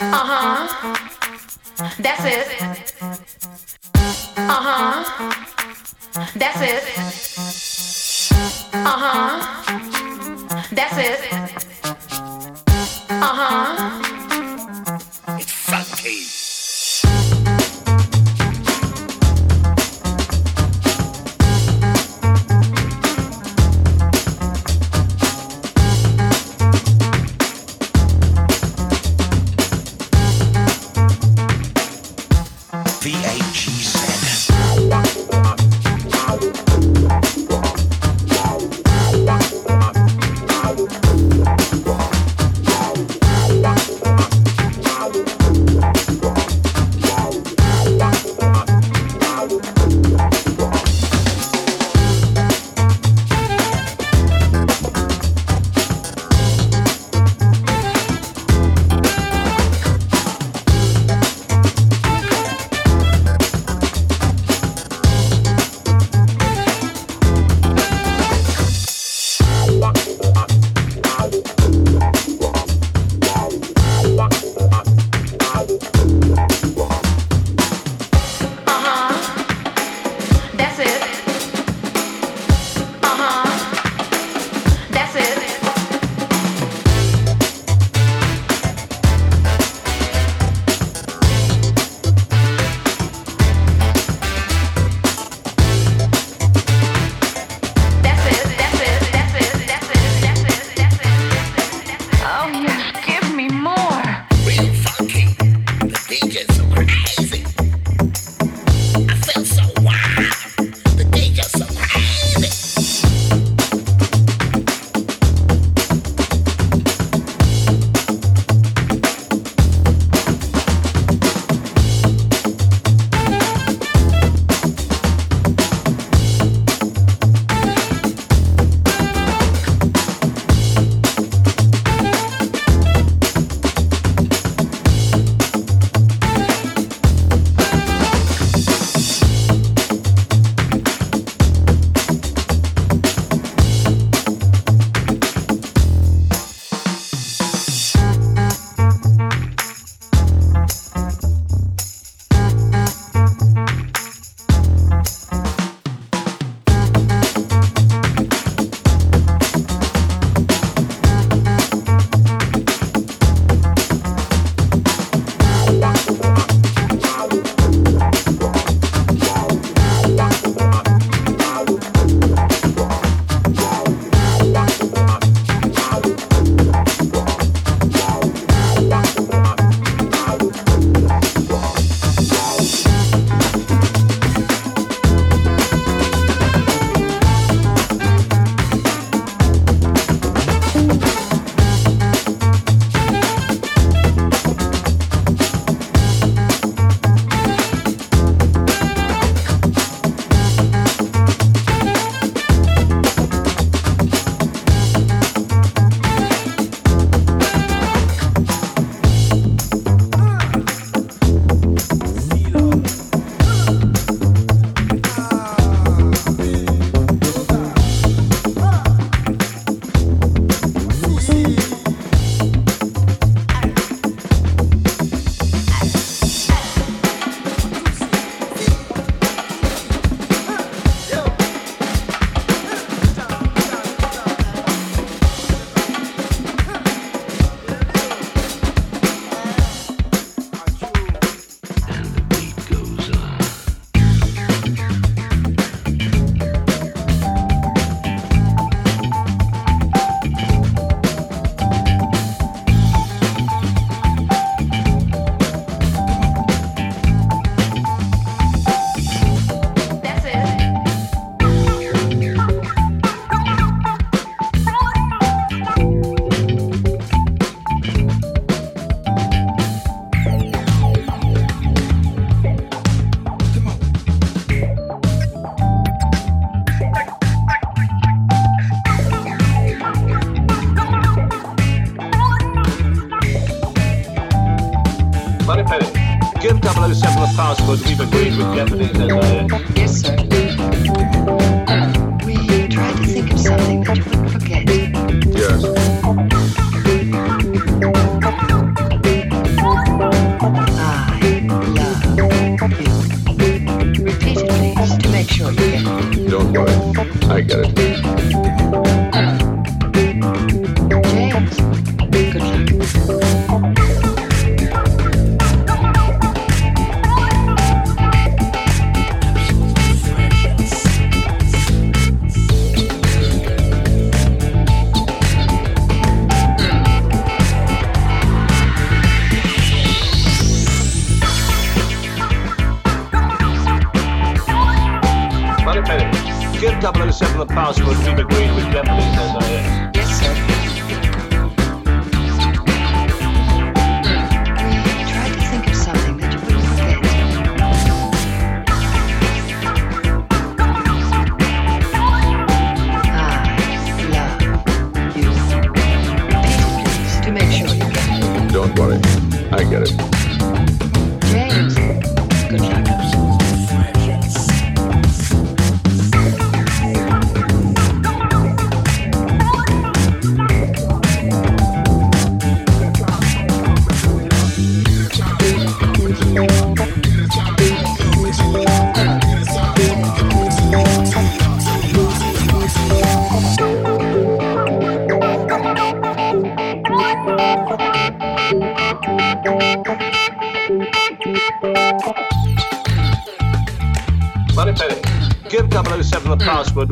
Uh huh. That's it. Uh huh. That's it. Uh huh. That's it. Uh huh.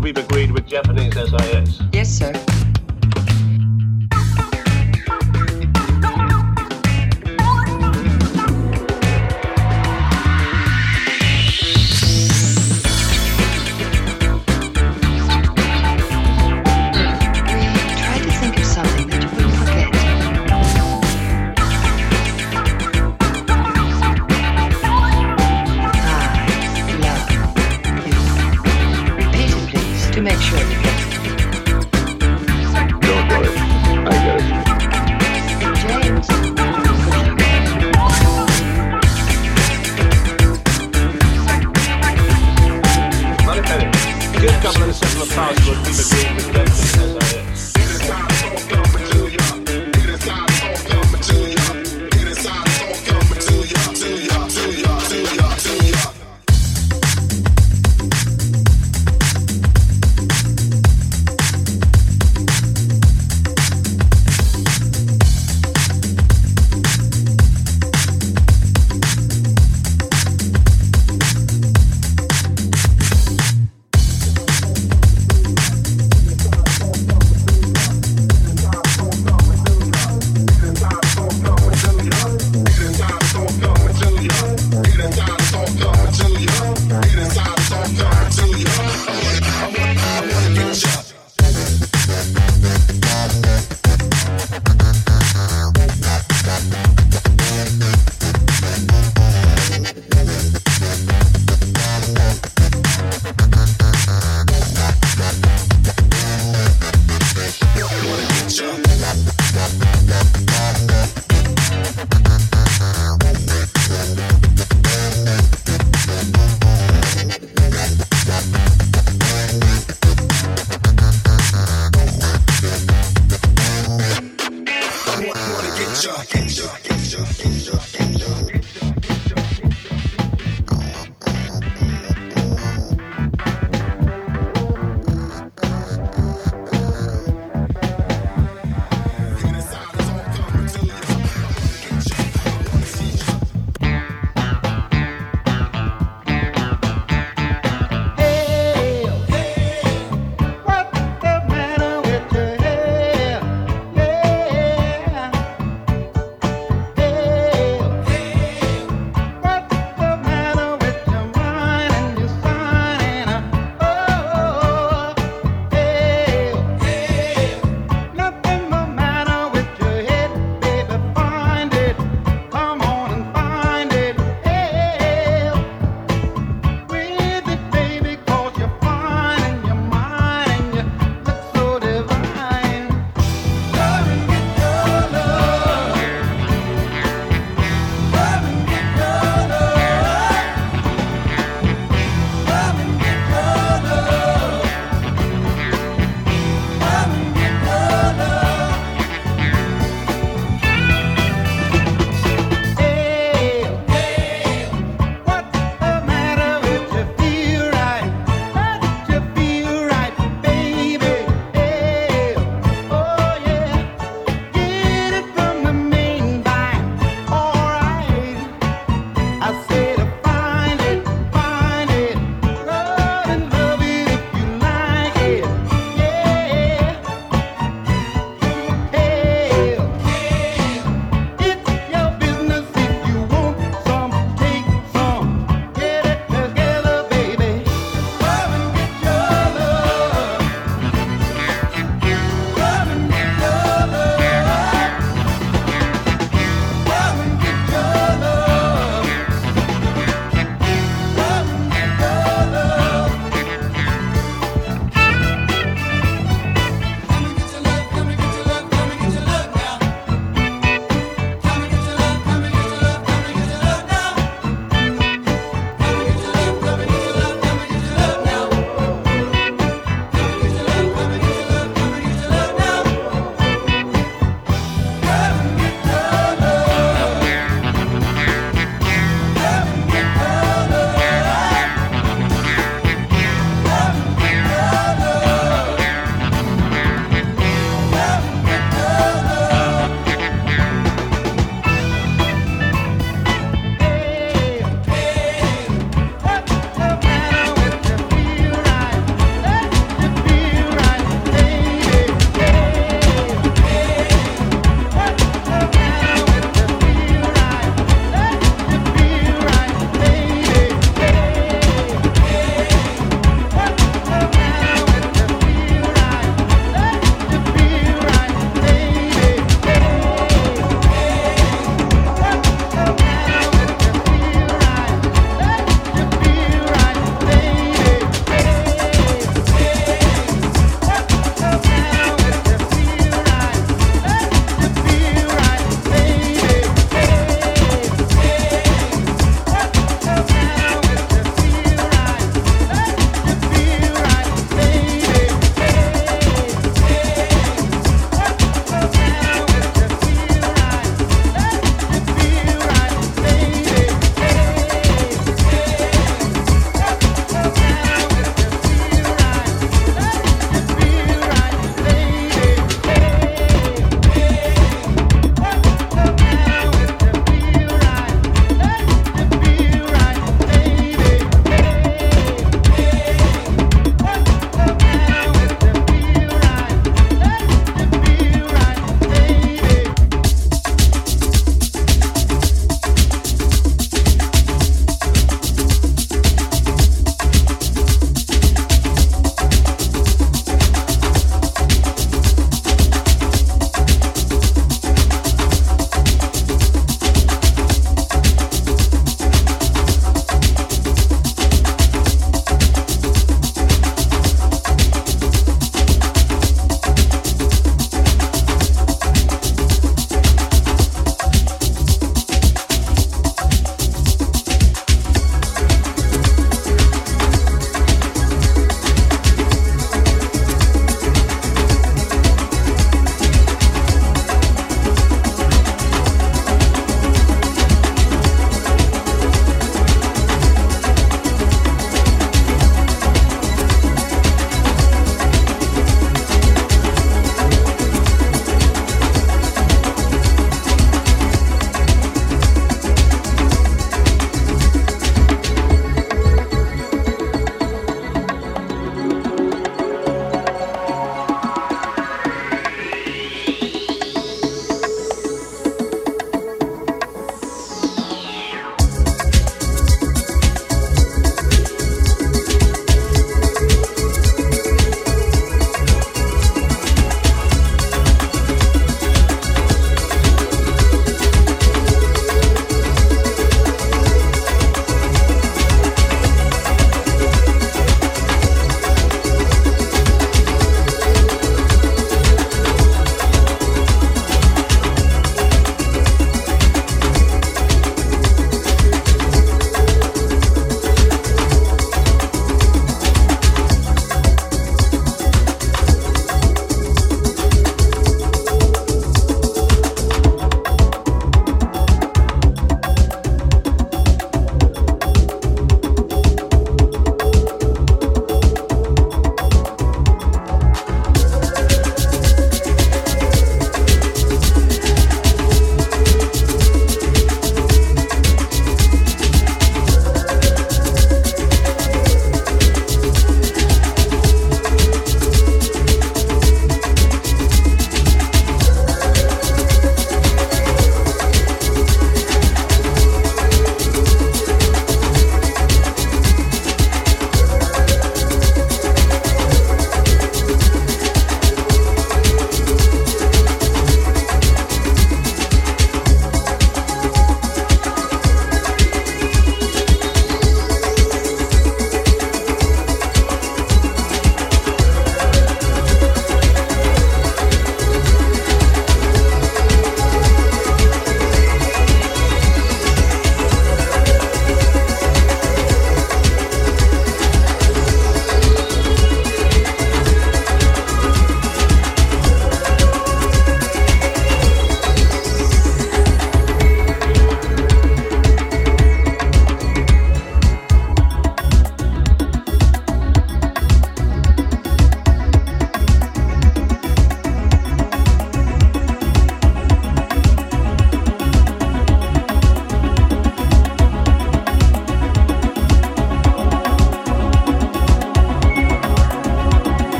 We've agreed with Japanese SIS. Yes, sir.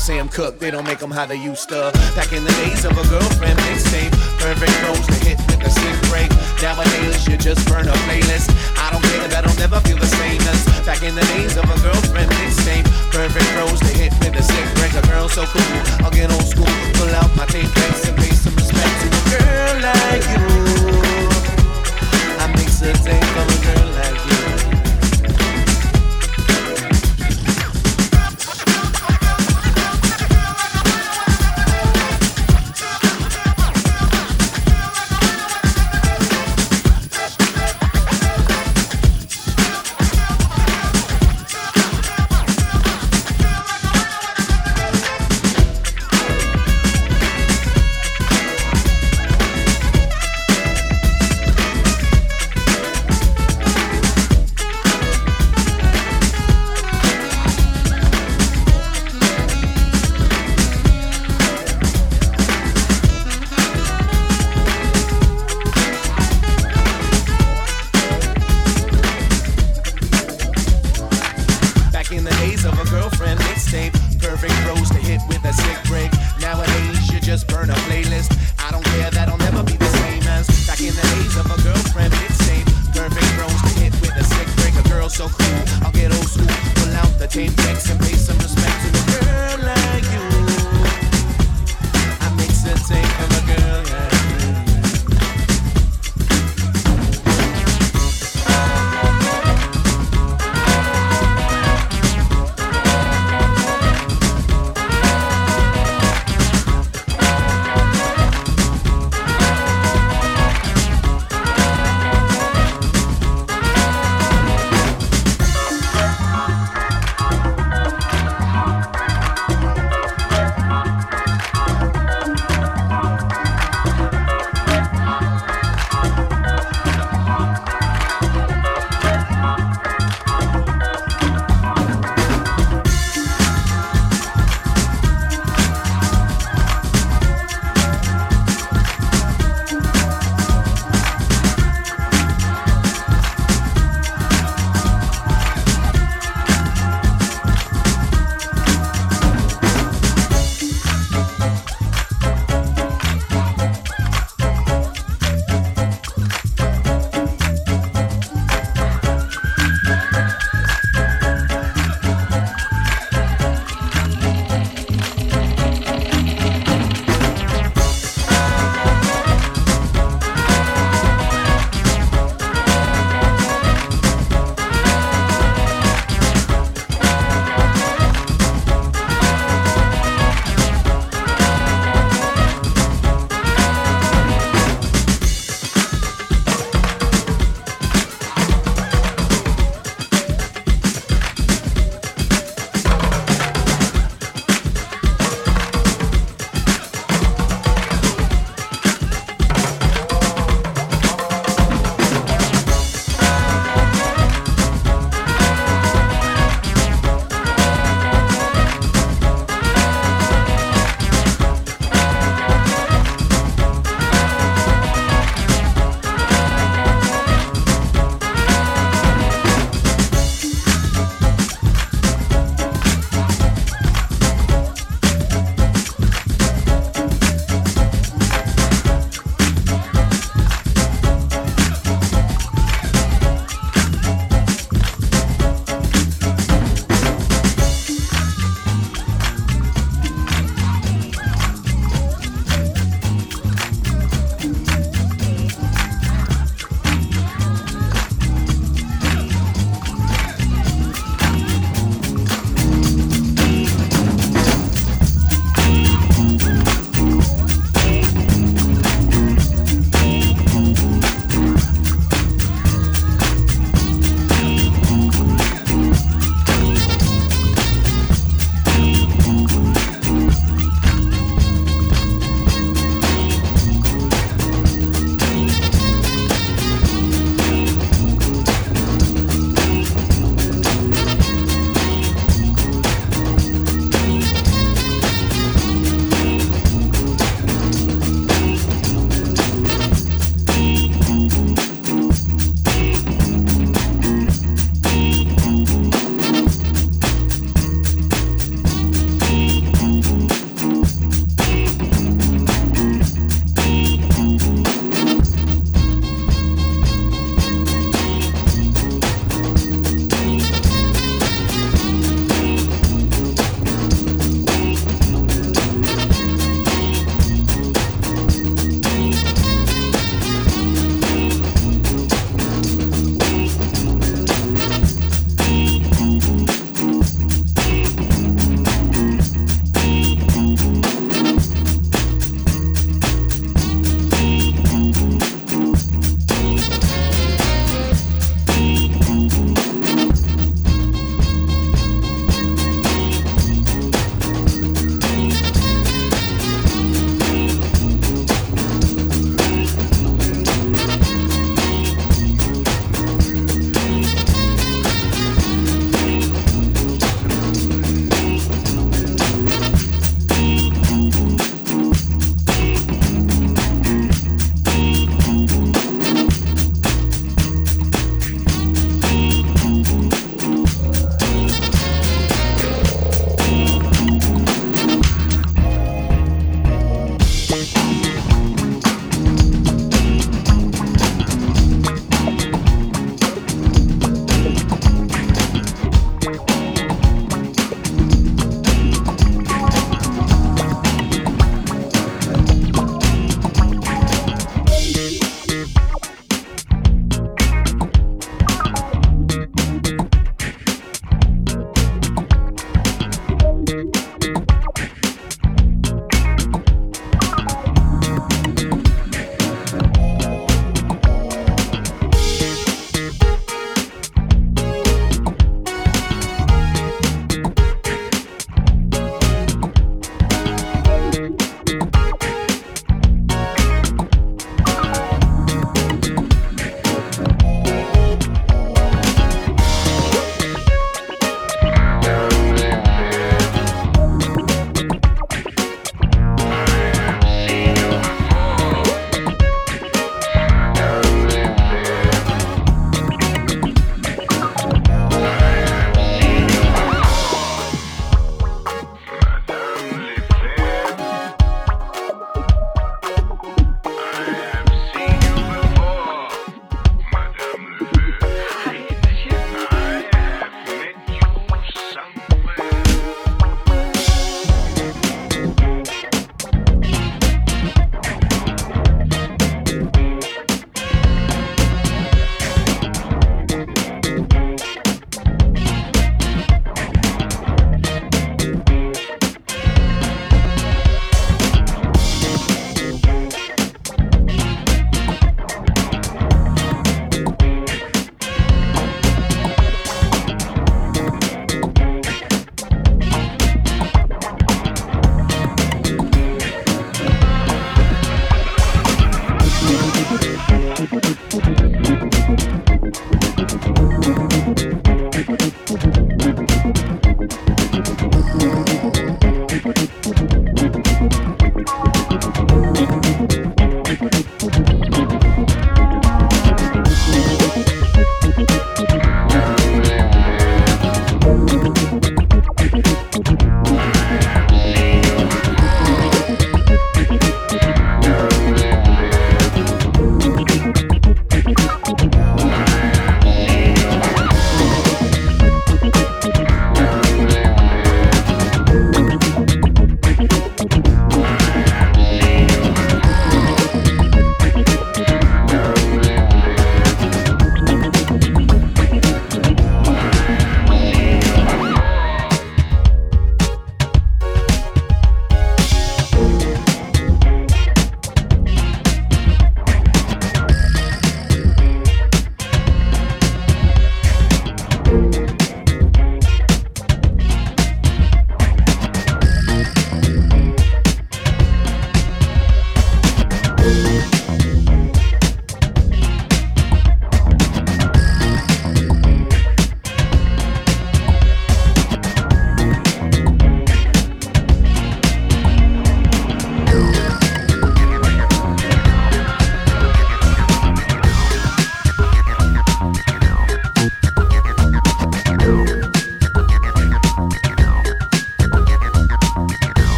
Sam Cooke, they don't make them how they used to. Back in the days of a girlfriend, mixtape, perfect rose,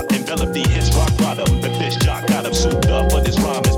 rock. Envelop the hits, rock bottom. The fish jock got him souped up, but his rhyme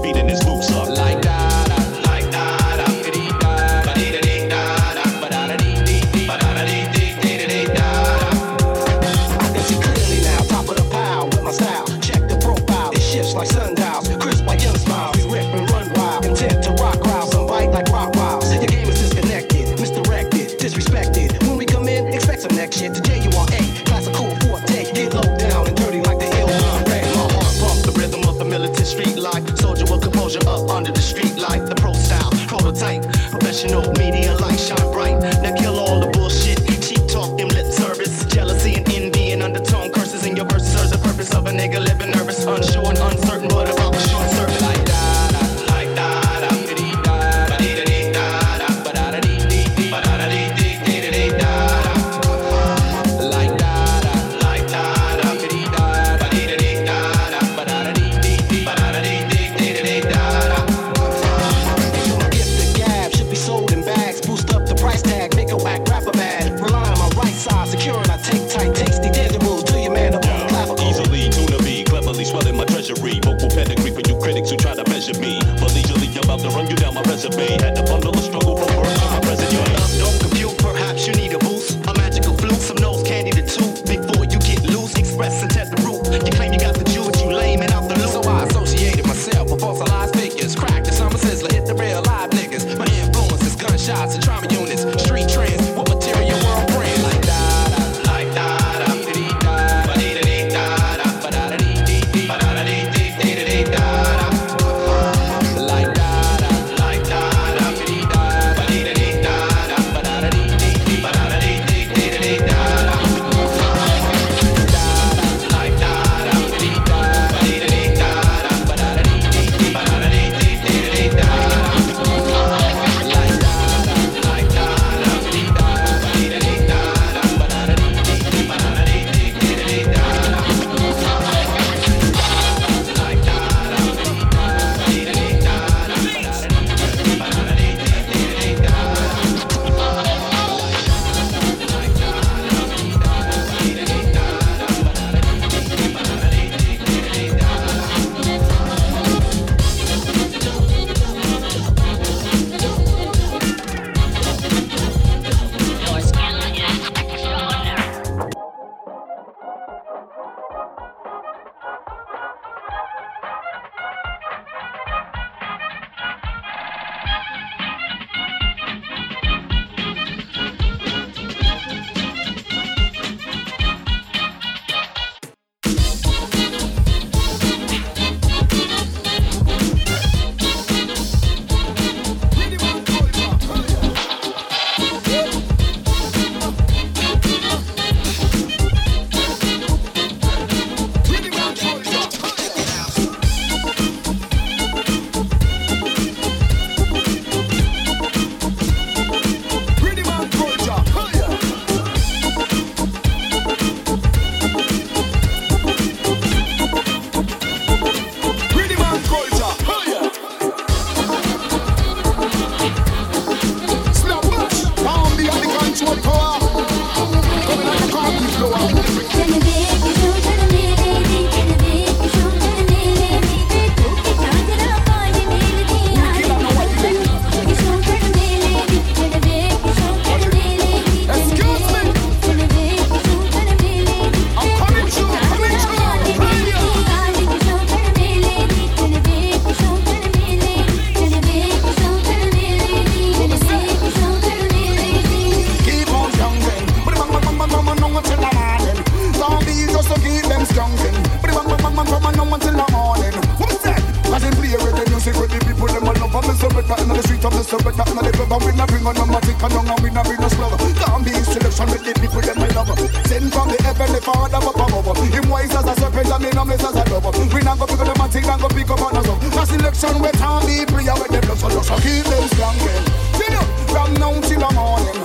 the father power a bubble. Him wise as a serpent and me no miss as a dove. We not go pick up the man, thing, not go pick up on us. Last election we can't be free, I with them so just keep them strong morning. From now till the morning.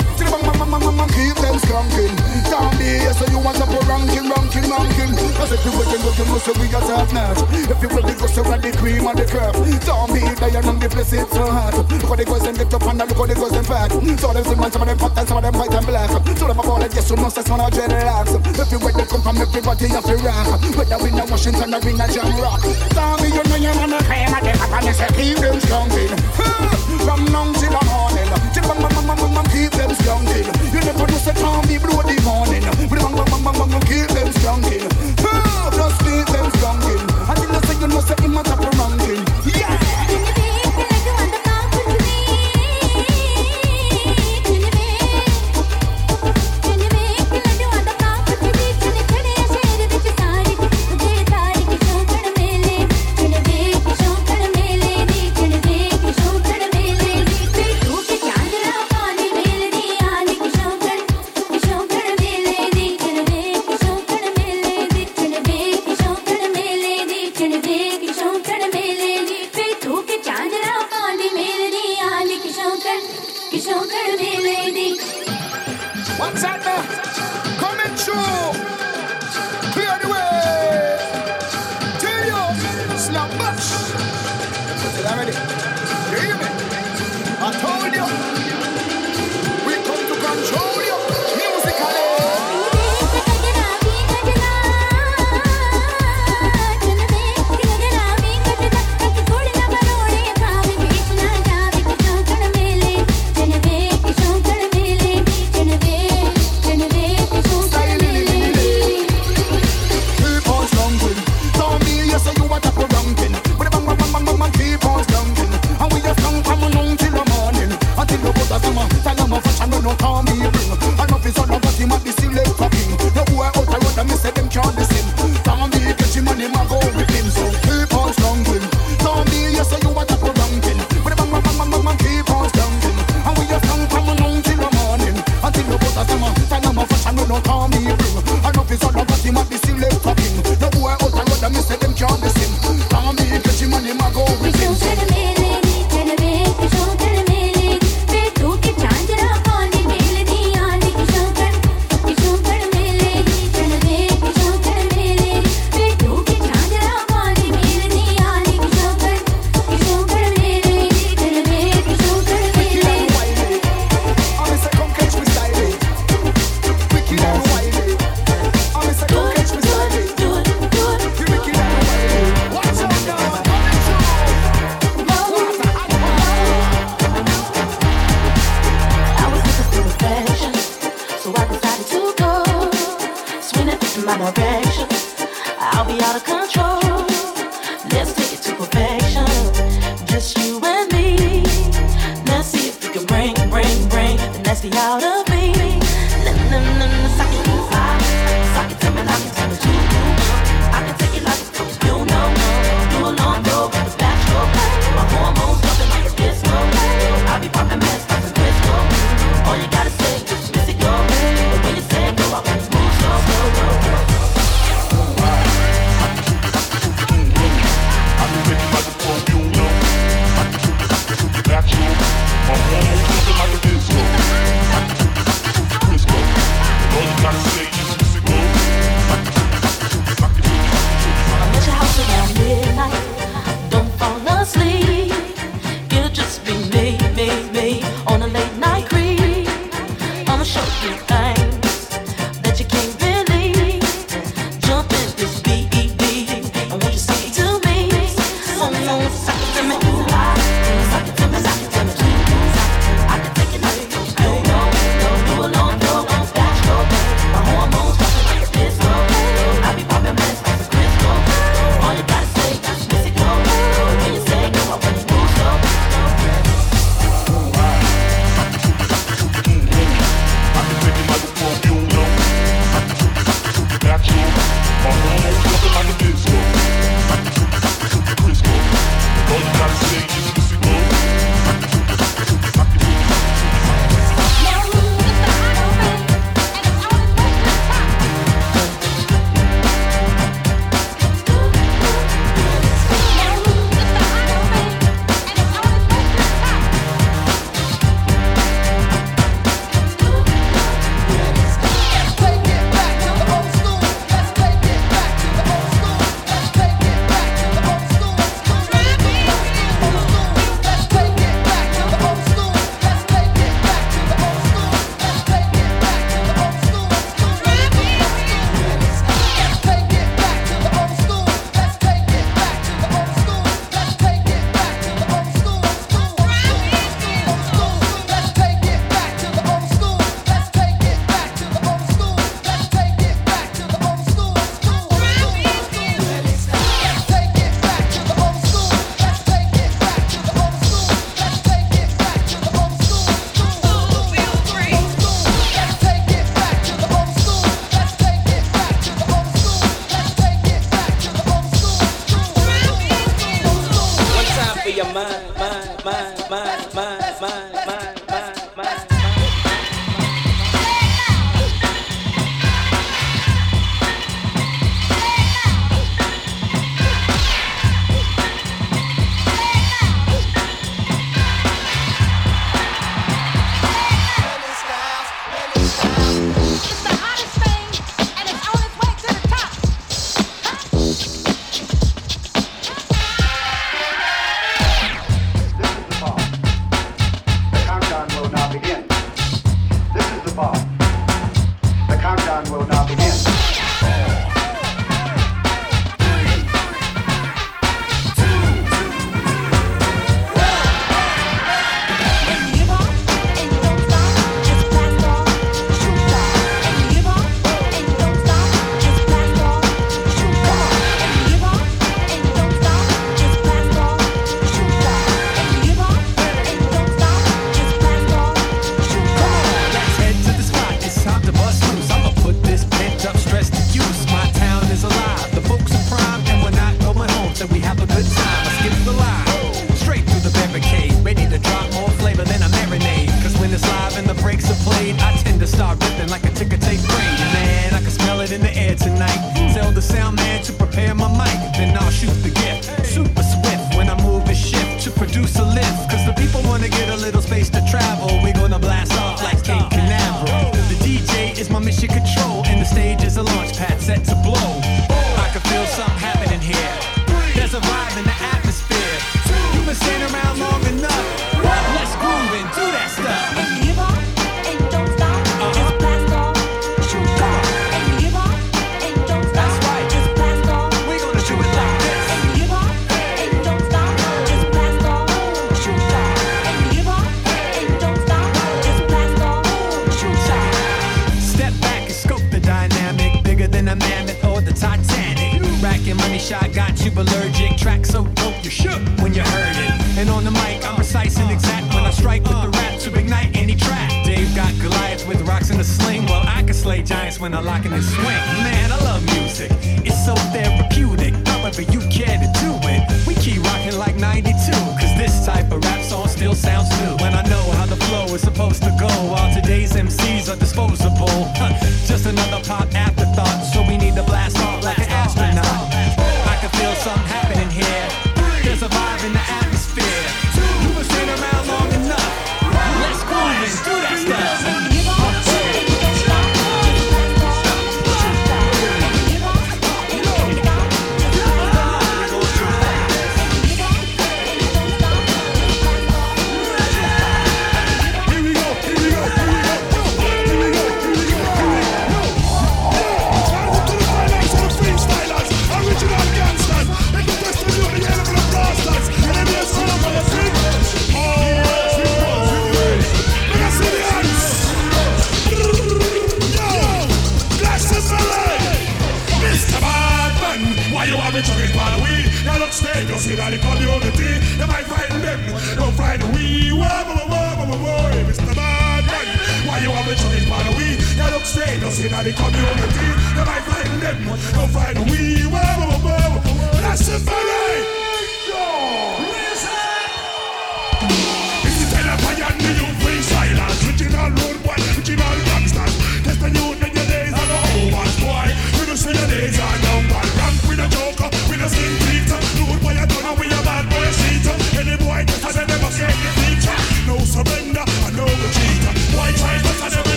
Keep them skunking. Down there, so you want to put ranking, ranking, I Cause if you wait and looking, you we just have not. If you will, it goes around the cream and the curve. Down they are on the place, it's hot. Look how they goes and lift and look how they goes fat. So them some some of them hot and some of them white and black. So them about like yes, you must have one of dreadlocks. If you wait, they come everybody up in rock. Whether we know Washington or we know Jam Rock. Down you know you're on the cream say keep them skunking. From now till the morning. Bang bang bang bang bang keep them. You never just a calm me blow the morning. Bang bang bang bang bang keep them. Just keep them. I you him a. Yeah. no call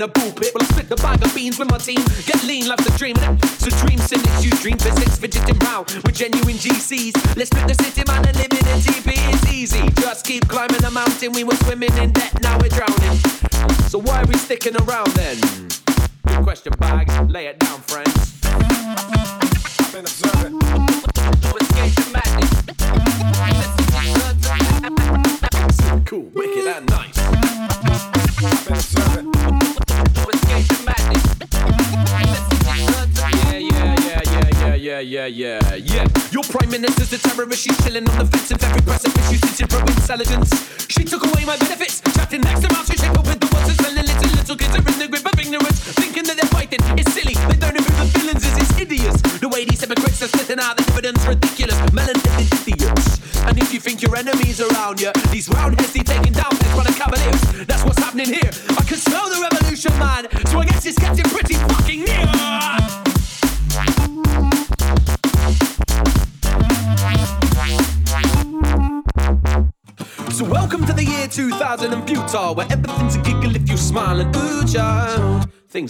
in a pit. Well, I split the bag of beans with my team. Get lean, love to dream. It's a dream cynics, you dream physics, fidgeting round with genuine GCs. Let's split the city, man, and live in a GP is easy. Just keep climbing the mountain. We were swimming in debt, now we're drowning. So why are we sticking around then? Good question, bag. Lay it down, friends. Been observing. Cool, wicked, and nice. yeah, yeah. Your prime minister's a terrorist. She's chilling on the fence and very precipice. she's sitting for her intelligence. She took away my benefits. Trapped in next to my shake her with the ones who spend little, little kids are in the grip of ignorance. Thinking that they're fighting. It's silly. They don't know the villains is. It's idiots. The way these hypocrites are spitting out the evidence ridiculous. Melanated idiots. And if you think your enemies around you, these round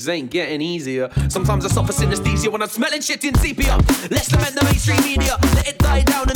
things ain't getting easier. Sometimes I suffer synesthesia when I'm smelling shit in sepia. Let's lament the mainstream media, let it die down